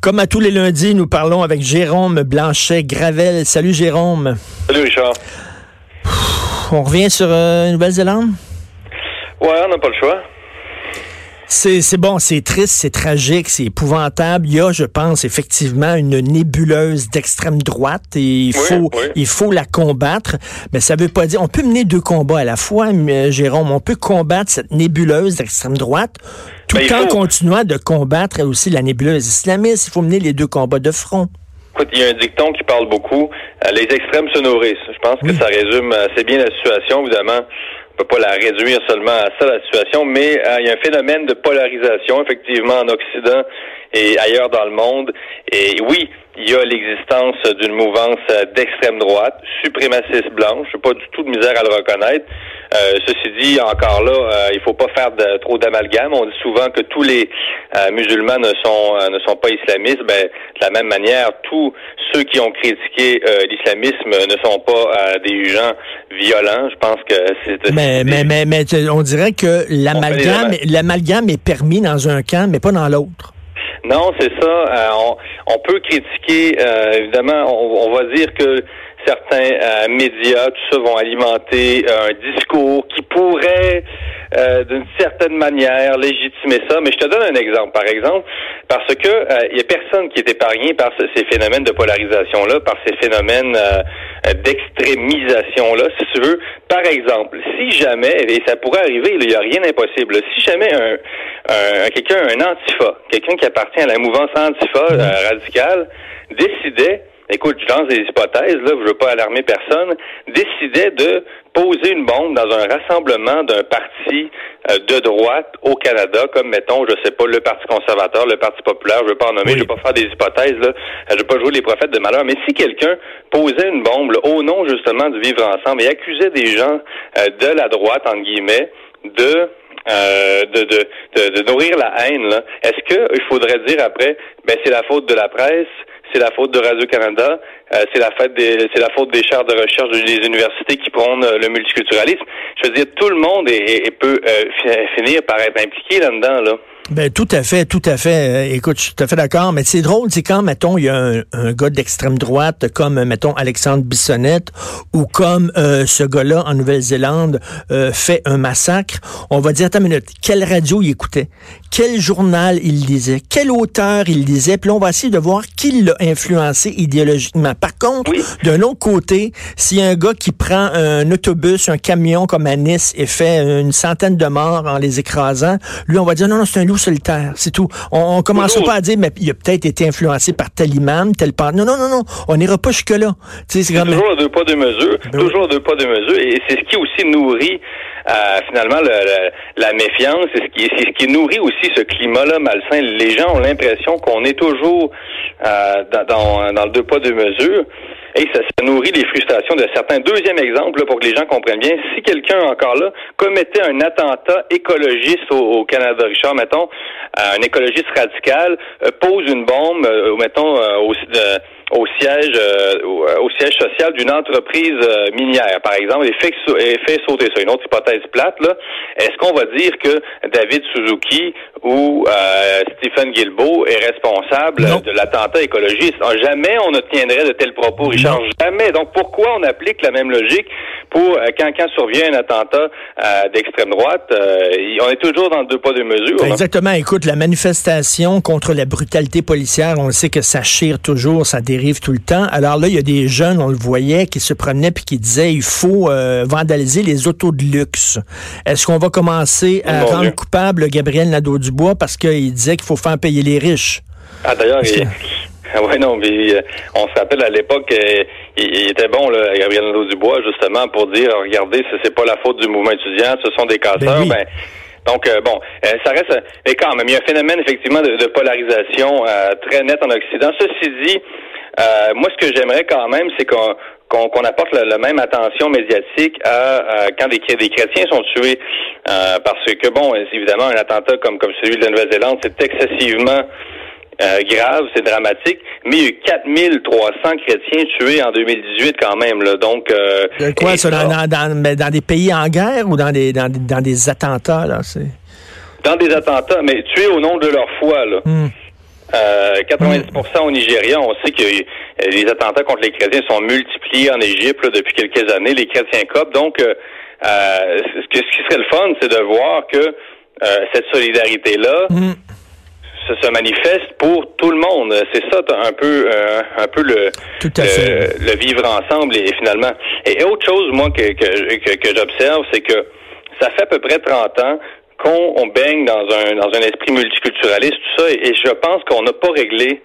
Comme à tous les lundis, nous parlons avec Jérôme Blanchet-Gravel. Salut Jérôme. Salut Richard. On revient sur euh, Nouvelle-Zélande? Ouais, on n'a pas le choix. C'est bon, c'est triste, c'est tragique, c'est épouvantable. Il y a, je pense, effectivement une nébuleuse d'extrême droite et il faut, il faut la combattre. Mais ça veut pas dire, on peut mener deux combats à la fois, mais, Jérôme. On peut combattre cette nébuleuse d'extrême droite tout en continuant de combattre aussi la nébuleuse islamiste. Il faut mener les deux combats de front. Écoute, il y a un dicton qui parle beaucoup. Euh, les extrêmes se nourrissent. Je pense que ça résume assez bien la situation, évidemment peut pas la réduire seulement à ça, la situation, mais euh, il y a un phénomène de polarisation, effectivement, en Occident et ailleurs dans le monde. Et oui, il y a l'existence d'une mouvance d'extrême droite, suprémaciste blanche, pas du tout de misère à le reconnaître. Euh, ceci dit, encore là, euh, il faut pas faire de, trop d'amalgame. On dit souvent que tous les euh, musulmans ne sont ne sont pas islamistes. Ben, de la même manière, tous ceux qui ont critiqué l'islamisme ne sont pas des gens violents. Je pense que c'est. Mais, mais, mais, mais on dirait que l'amalgame l'amalgame est permis dans un camp, mais pas dans l'autre. Non, c'est ça. Euh, on, on, peut critiquer, euh, évidemment, on, va dire que certains euh, médias, tout ça, vont alimenter un discours qui pourrait, d'une certaine manière, légitimer ça. Mais je te donne un exemple, par exemple, parce que il y a personne qui est épargné par ces phénomènes de polarisation-là, par ces phénomènes d'extrémisation-là, si tu veux. Par exemple, si jamais, et ça pourrait arriver, il n'y a rien d'impossible, si jamais un, un quelqu'un, un antifa, quelqu'un qui appartient à la mouvance antifa euh, radicale, décidait, écoute, je lance des hypothèses, là, je veux pas alarmer personne, décidait de poser une bombe dans un rassemblement d'un parti euh, de droite au Canada, comme mettons, je sais pas, le Parti conservateur, le Parti populaire, je veux pas en nommer, je veux pas faire des hypothèses, là, je veux pas jouer les prophètes de malheur, mais si quelqu'un posait une bombe au nom justement du vivre ensemble et accusait des gens euh, de la droite, entre guillemets, de euh, de, de, de, nourrir la haine, est-ce qu'il faudrait dire après, ben c'est la faute de la presse, c'est la faute de Radio-Canada, euh, c'est la faute des c'est la faute des chaires de recherche des universités qui prônent euh, le multiculturalisme. Je veux dire, tout le monde est, peut finir par être impliqué là-dedans, là. Ben, tout à fait, tout à fait. écoute, je suis tout à fait d'accord, mais c'est drôle, c'est quand, mettons, il y a un, un gars d'extrême droite comme, mettons, Alexandre Bissonnette ou comme ce gars-là en Nouvelle-Zélande fait un massacre, on va dire, attends une minute, quelle radio il écoutait? Quel journal il lisait? Quel auteur il lisait? Puis là, on va essayer de voir qui l'a influencé idéologiquement. Par contre, d'un autre côté, a un gars qui prend un autobus, un camion comme à Nice et fait une centaine de morts en les écrasant, lui, on va dire non, non, c'est un loup solitaire, c'est tout. On, on commence pas à dire, mais il a peut-être été influencé par tel imam, tel pas. Non, non, non, non, on n'ira pas jusque-là. C'est toujours deux pas, deux mesures. Ben toujours deux pas, deux mesures. Et c'est ce qui aussi nourrit euh, finalement la méfiance, c'est ce qui, c'est ce qui nourrit aussi ce climat-là malsain. Les gens ont l'impression qu'on est toujours euh, dans, dans, le deux pas deux mesures. Et ça, nourrit les frustrations de certains. Deuxième exemple, pour que les gens comprennent bien, si quelqu'un encore là commettait un attentat écologiste au, Canada, Richard, mettons, euh, un écologiste radical pose une bombe, mettons, au, au siège euh, euh, au siège social d'une entreprise euh, minière, par exemple, et fait, et fait sauter ça. Une autre hypothèse plate, là, est-ce qu'on va dire que David Suzuki ou Stephen Guilbeault est responsable de l'attentat écologiste? Ah, jamais on ne tiendrait de tels propos, Richard. Jamais. Donc pourquoi on applique la même logique pour quand, quand survient un attentat d'extrême droite? on est toujours dans deux pas deux mesures. Exactement. Écoute, la manifestation contre la brutalité policière, on sait que ça chire toujours, ça dé arrive tout le temps. Alors là, il y a des jeunes, on le voyait, qui se promenaient puis qui disaient il faut euh, vandaliser les autos de luxe. Est-ce qu'on va commencer à rendre coupable Gabriel Nadeau-Dubois parce qu'il disait qu'il faut faire payer les riches? Ah, d'ailleurs, oui, non, mais euh, on se rappelle à l'époque, euh, il, était bon, là, Gabriel Nadeau-Dubois, justement, pour dire, regardez, ce c'est pas la faute du mouvement étudiant, ce sont des casseurs. Ben, ben donc, bon, ça reste... Mais quand même, il y a un phénomène, effectivement, de, polarisation très net en Occident. Ceci dit, euh, moi, ce que j'aimerais quand même, c'est qu'on qu'on apporte la, même attention médiatique à, quand des, des, chrétiens sont tués, euh, parce que bon, évidemment, un attentat comme comme celui de la Nouvelle-Zélande, c'est excessivement euh, grave, c'est dramatique, mais il y a eu 4300 chrétiens tués en 2018 quand même. Là, donc, euh, quoi, ça, dans, dans, dans, des pays en guerre ou dans des, dans, dans des attentats? là Dans des attentats, mais tués au nom de leur foi. Là. Hmm. Euh, 90% au Nigeria, on sait que les attentats contre les chrétiens sont multipliés en Égypte depuis quelques années, les chrétiens copent. Donc, euh, ce, qui serait le fun, c'est de voir que cette solidarité-là mm. se, manifeste pour tout le monde. C'est ça un peu un peu le, le, vivre ensemble et, finalement. Et, autre chose, moi, que, que, que j'observe, c'est que ça fait à peu près 30 ans qu'on on baigne dans un dans un esprit multiculturaliste, tout ça, et, je pense qu'on n'a pas réglé,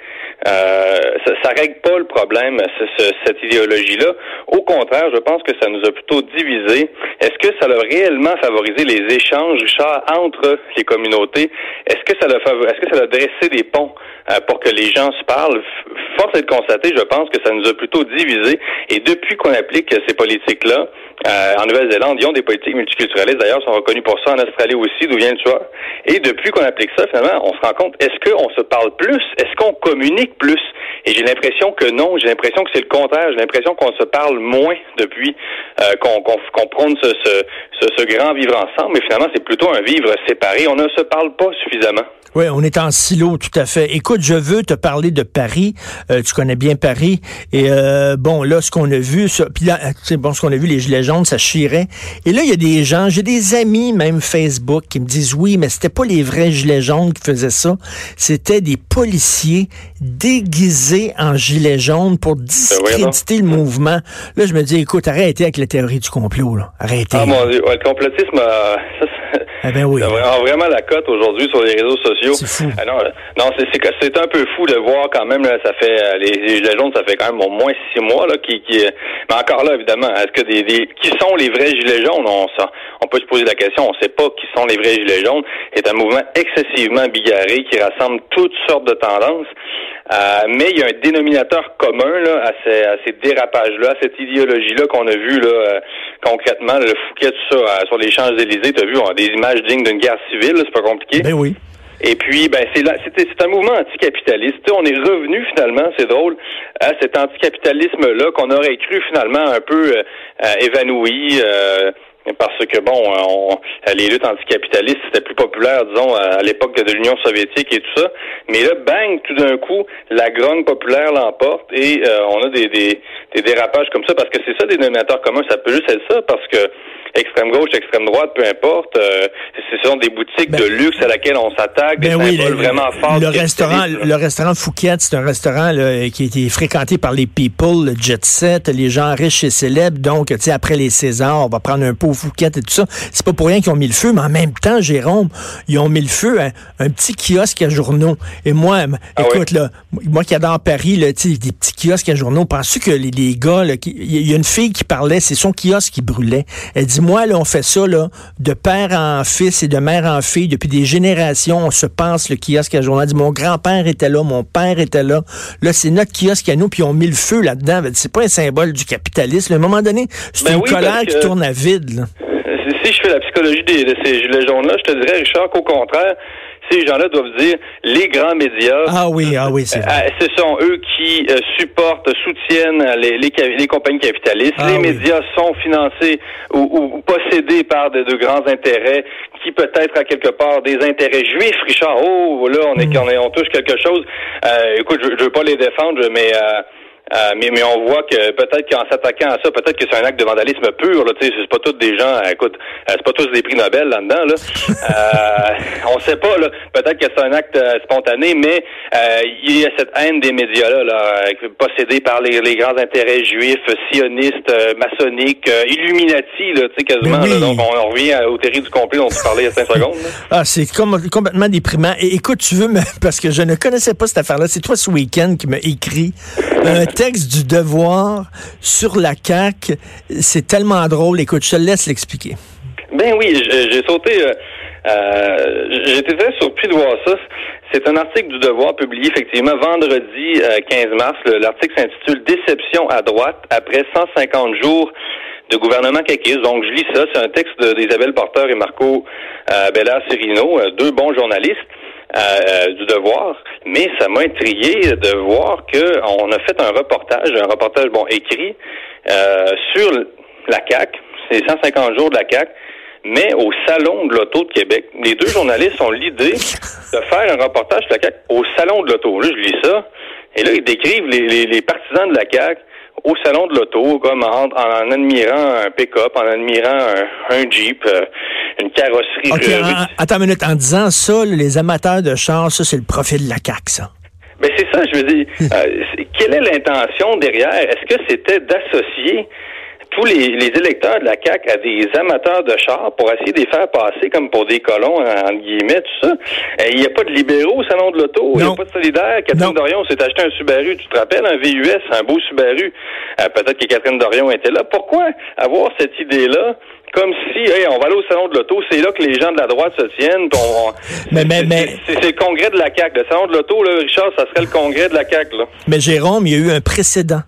euh, ça, règle pas le problème, cette idéologie-là. Au contraire, je pense que ça nous a plutôt divisé. Est-ce que ça a réellement favorisé les échanges, Richard, entre les communautés? Est-ce que ça a est-ce que ça a dressé des ponts pour que les gens se parlent? Force est de constater, je pense que ça nous a plutôt divisé. Et depuis qu'on applique ces politiques-là, euh, en Nouvelle-Zélande, ils ont des politiques multiculturalistes. D'ailleurs, sont reconnus pour ça en Australie aussi, d'où vient le choix? Et depuis qu'on applique ça, finalement, on se rend compte, est-ce qu'on se parle plus? Est-ce qu'on communique plus? Et j'ai l'impression que non. J'ai l'impression que c'est le contraire. J'ai l'impression qu'on se parle moins depuis euh, qu'on qu'on prône ce, ce, ce, ce grand vivre ensemble. Mais finalement, c'est plutôt un vivre séparé. On ne se parle pas suffisamment. Oui, on est en silo, tout à fait. Écoute, je veux te parler de Paris. Euh, tu connais bien Paris. Et euh, bon, là, ce qu'on a vu, ça, puis là, bon, ce qu'on a vu, les gilets jaunes, ça chirait. Et là, il y a des gens, j'ai des amis, même Facebook, qui me disent oui, mais c'était pas les vrais gilets jaunes qui faisaient ça. C'était des policiers déguisés en gilets jaunes pour ben discréditer le mouvement. Là, je me dis, écoute, arrêtez avec la théorie du complot, là. Arrêtez. Ah, mon Dieu, le complotisme, euh, ah ben oui. vraiment la cote aujourd'hui sur les réseaux sociaux. C'est fou. Ah non, non c'est c'est un peu fou de voir quand même là, ça fait euh, les, les gilets jaunes, ça fait quand même au moins six mois là qui, qui mais encore là évidemment, est-ce que des, des, qui sont les vrais gilets jaunes? On, on peut se poser la question, on sait pas qui sont les vrais gilets jaunes. C'est un mouvement excessivement bigarré qui rassemble toutes sortes de tendances. Euh, mais il y a un dénominateur commun là, à ces, à ces dérapages-là, à cette idéologie-là qu'on a vu là, euh, concrètement, le Fouquet, tout ça, euh, sur les Champs-Élysées, tu as vu, on a des images dignes d'une guerre civile, c'est pas compliqué. Ben oui. Et puis, ben c'est c'est un mouvement anticapitaliste. on est revenu finalement, c'est drôle, à cet anticapitalisme-là qu'on aurait cru finalement un peu évanoui. Parce que bon, on, les luttes anticapitalistes c'était plus populaire, disons, à l'époque de l'Union soviétique et tout ça. Mais là, bang, tout d'un coup, la grogne populaire l'emporte et on a des, des, des dérapages comme ça parce que c'est ça des dénominateurs communs. Ça peut juste être ça parce que extrême gauche, extrême droite, peu importe. Euh, ce sont des boutiques ben, de luxe à laquelle on s'attaque, ben des oui, vraiment forts. Le restaurant, le restaurant Fouquet, c'est un restaurant là, qui été fréquenté par les people, le jet set, les gens riches et célèbres. Donc, tu sais, après les Césars, on va prendre un pot Fouquet et tout ça. C'est pas pour rien qu'ils ont mis le feu, mais en même temps, Jérôme, ils ont mis le feu à un petit kiosque à journaux. Et moi, ah écoute, là, moi qui adore Paris, là, des petits kiosques à journaux, penses-tu que les, les gars, il y a une fille qui parlait, c'est son kiosque qui brûlait. Elle dit moi, là, on fait ça là, de père en fils et de mère en fille depuis des générations. On se passe le kiosque à journal. Dit, mon grand-père était là, mon père était là. Là, c'est notre kiosque à nous, puis on mis le feu là-dedans. C'est pas un symbole du capitalisme. À un moment donné, c'est ben une colère qui tourne à vide. Si je fais la psychologie de ces gilets jaunes-là, je te dirais, Richard, qu'au contraire, ces gens-là doivent dire les grands médias. Ah oui, ah oui, c'est vrai. Euh, ce sont eux qui euh, supportent, soutiennent les, les, compagnies capitalistes. Ah les médias sont financés ou, possédés par de, grands intérêts qui peut-être à quelque part des intérêts juifs. Richard, oh là, on est, hmm. on, est on touche quelque chose. Euh, écoute, je, je veux pas les défendre, mais euh, mais, mais on voit que peut-être qu'en s'attaquant à ça, peut-être que c'est un acte de vandalisme pur. Là, c'est pas tous des gens, écoute, euh, c'est pas tous des prix Nobel là-dedans. Là. euh, on sait pas. Là, peut-être que c'est un acte euh, spontané, mais il y a cette haine des médias là, là possédée par les, les, grands intérêts juifs, sionistes, maçonniques, illuminati, là, tu sais quasiment. Là, donc on, revient au terrier du complet dont tu parlais il y a cinq secondes. Ah, c'est complètement déprimant. Et écoute, tu veux, parce que je ne connaissais pas cette affaire-là. C'est toi ce week-end qui m'a écrit texte du devoir sur la CAQ. C'est tellement drôle. Écoute, je te laisse l'expliquer. Ben oui, j'ai sauté. Euh, euh, J'étais très surpris de voir ça. C'est un article du Devoir publié effectivement vendredi 15 euh, mars. L'article s'intitule Déception à droite après 150 jours de gouvernement caquiste. Donc, je lis ça. C'est un texte d'Isabelle Porter et Marco euh, Bella-Serino, deux bons journalistes. Euh, du devoir, mais ça m'a intrigué de voir qu'on a fait un reportage, un reportage bon écrit euh, sur la CAC, c'est 150 jours de la CAC, mais au Salon de l'Auto de Québec. Les deux journalistes ont l'idée de faire un reportage de la CAQ au Salon de l'Auto. Là, je lis ça, et là, ils décrivent les, les, partisans de la CAQ au salon de l'auto, comme en, en, admirant un pick-up, en admirant un, Jeep, euh, une carrosserie. Attends une minute. En disant ça, les amateurs de chars, ça, c'est le profil de la CAQ, ça. Ben, c'est ça, je veux dire. Euh, quelle est l'intention derrière? Est-ce que c'était d'associer tous les, électeurs de la CAQ à des amateurs de chars pour essayer de les faire passer comme pour des colons, en guillemets, tout ça. Euh, il n'y a pas de libéraux au salon de l'auto, il n'y a pas de solidaire. Catherine Dorion s'est acheté un Subaru, tu te rappelles, un VUS, un beau Subaru. Euh, peut-être que Catherine Dorion était là. Pourquoi avoir cette idée-là? Comme si, hey, on va aller au salon de l'auto, c'est là que les gens de la droite se tiennent. mais, mais, mais... C'est le congrès de la CAQ. Le salon de l'auto, là, Richard, ça serait le congrès de la CAQ. Là. Mais Jérôme, il y a eu un précédent.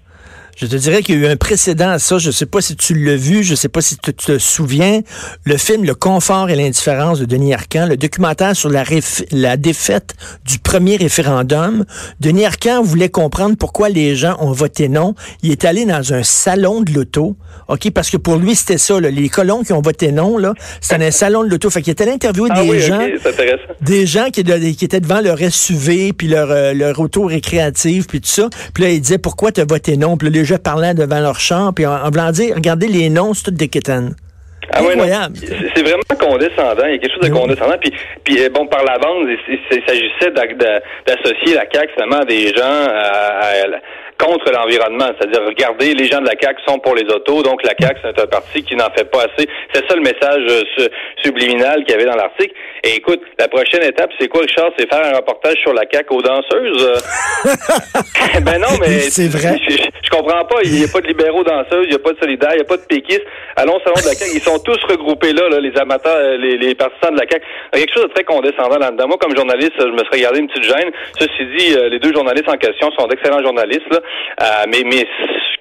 Je te dirais qu'il y a eu un précédent à ça. Je ne sais pas si tu l'as vu, je ne sais pas si tu te souviens. Le film Le confort et l'indifférence de Denis Arcand, le documentaire sur la, la défaite du premier référendum. Denis Arcand voulait comprendre pourquoi les gens ont voté non. Il est allé dans un salon de l'auto, ok, parce que pour lui c'était ça. Là, les colons qui ont voté non, là, c'était un salon de l'auto. Fait qu'il était allé interviewer ah des gens, des gens qui, qui, étaient devant leur SUV puis leur, euh, leur auto récréative puis tout ça. Puis là, il disait pourquoi tu as voté non. Puis déjà parlant devant leur champ, puis en, voulant dire, regardez les noms, c'est toutes des quétaines. Ah c'est vraiment condescendant. Il y a quelque chose de condescendant. Puis, puis euh, bon, par la bande, il, s'agissait d'associer la CAQ finalement à des gens à, contre l'environnement. C'est-à-dire, regardez, les gens de la CAQ sont pour les autos, donc la CAQ, c'est un parti qui n'en fait pas assez. C'est ça le message euh, subliminal qu'il y avait dans l'article. Et écoute, la prochaine étape, c'est quoi, Richard? C'est faire un reportage sur la CAQ aux danseuses? ben non, mais... C'est vrai. Je, comprends pas. Il n'y a pas de libéraux danseuses, il n'y a pas de solidaires, il n'y a pas de péquistes. Allons au de la CAQ. Ils sont tous regroupés là, les amateurs, euh, les, les partisans de la CAQ. Il y a quelque chose de très condescendant là-dedans. Moi, comme journaliste, je me serais gardé une petite gêne. Ceci dit, euh, les deux journalistes en question sont d'excellents journalistes. Là. Euh, mais, mais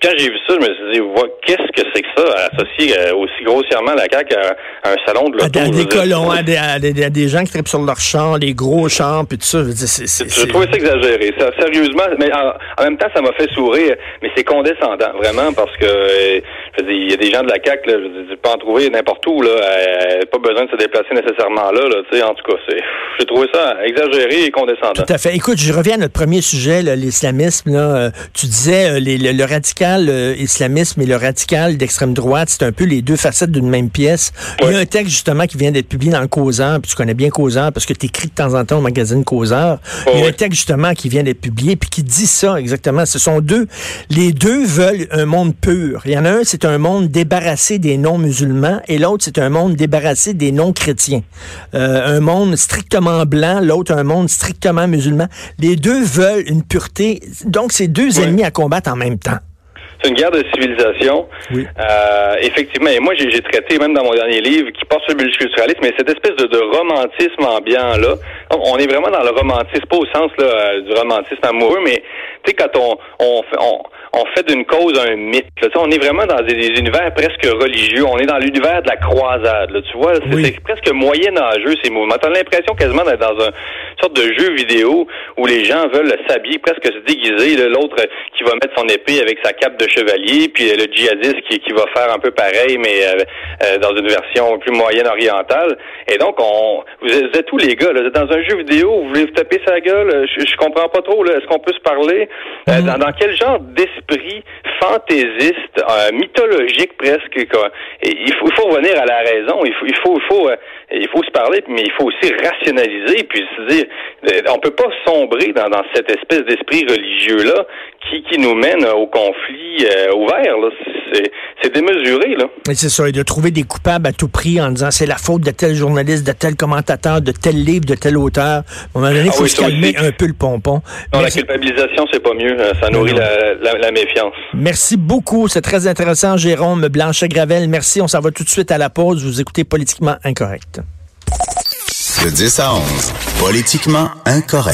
quand j'ai vu ça, je me suis dit, qu'est-ce que c'est que ça, associer euh, aussi grossièrement la CAQ à, un salon de l'auto? À, des colons, à des, gens qui tripent sur leur champ, les gros champs, puis tout ça. Je trouvais ça exagéré. sérieusement, mais en, même temps, ça m'a fait sourire, mais c'est condescendant, vraiment, parce que euh, il y a des gens de la CAQ, là, je veux pas en trouver n'importe où, là, pas besoin de se déplacer nécessairement là, là en tout cas, c'est, j'ai trouvé ça exagéré et condescendant. Tout à fait. Écoute, je reviens à notre premier sujet, l'islamisme, là, tu disais euh, le, radical euh, islamisme et le radical d'extrême droite, c'est un peu les deux facettes d'une même pièce. Il y a un texte justement qui vient d'être publié dans le Causeur, puis tu connais bien Causeur parce que tu écris de temps en temps au magazine Causeur. Il y a un texte justement qui vient d'être publié puis qui dit ça exactement. Ce sont deux. Les deux veulent un monde pur. Il y en a un, c'est un monde débarrassé des non-musulmans et l'autre, c'est un monde débarrassé des non-chrétiens. Euh, un monde strictement blanc, l'autre un monde strictement musulman. Les deux veulent une pureté. Donc, ces deux ennemis à combattre en même temps. C'est une guerre de civilisation. Oui. Euh, effectivement, et moi j'ai traité même dans mon dernier livre qui porte sur le multiculturalisme, mais cette espèce de, romantisme ambiant là. On est vraiment dans le romantisme, pas au sens là, euh, du romantisme amoureux, mais tu sais quand on on, on on fait d'une cause un mythe. Là. On est vraiment dans des, univers presque religieux. On est dans l'univers de la croisade. Là. Tu vois, c'est presque moyen-âgeux ces mouvements. T'as l'impression quasiment d'être dans une sorte de jeu vidéo où les gens veulent s'habiller, presque se déguiser. L'autre qui va mettre son épée avec sa cape de chevalier, puis le djihadiste qui, qui va faire un peu pareil, mais euh, euh, dans une version plus moyenne orientale. Et donc, on, vous êtes tous les gars, là, dans un jeu vidéo, vous voulez vous taper sa gueule, je, je comprends pas trop, est-ce qu'on peut se parler? Euh, dans, dans, quel genre d'esprit fantaisiste, euh, mythologique presque, quoi. il, faut, il faut revenir à la raison, il faut, il faut, il faut, il faut se parler, mais il faut aussi rationaliser, puis se dire, on peut pas sombrer dans, dans cette espèce d'esprit religieux-là qui, qui nous mène au conflit ouvert, là c'est démesuré, là. C'est ça, et de trouver des coupables à tout prix en disant c'est la faute de tel journaliste, de tel commentateur, de tel livre, de tel auteur. À un moment donné, il ah faut se calmer un peu le pompon. Non, la culpabilisation, c'est pas mieux. Ça nourrit la, méfiance. Merci beaucoup. C'est très intéressant, Jérôme Blanchet-Gravel. Merci. On s'en va tout de suite à la pause. Vous écoutez Politiquement Incorrect. De 10 à 11, Politiquement Incorrect.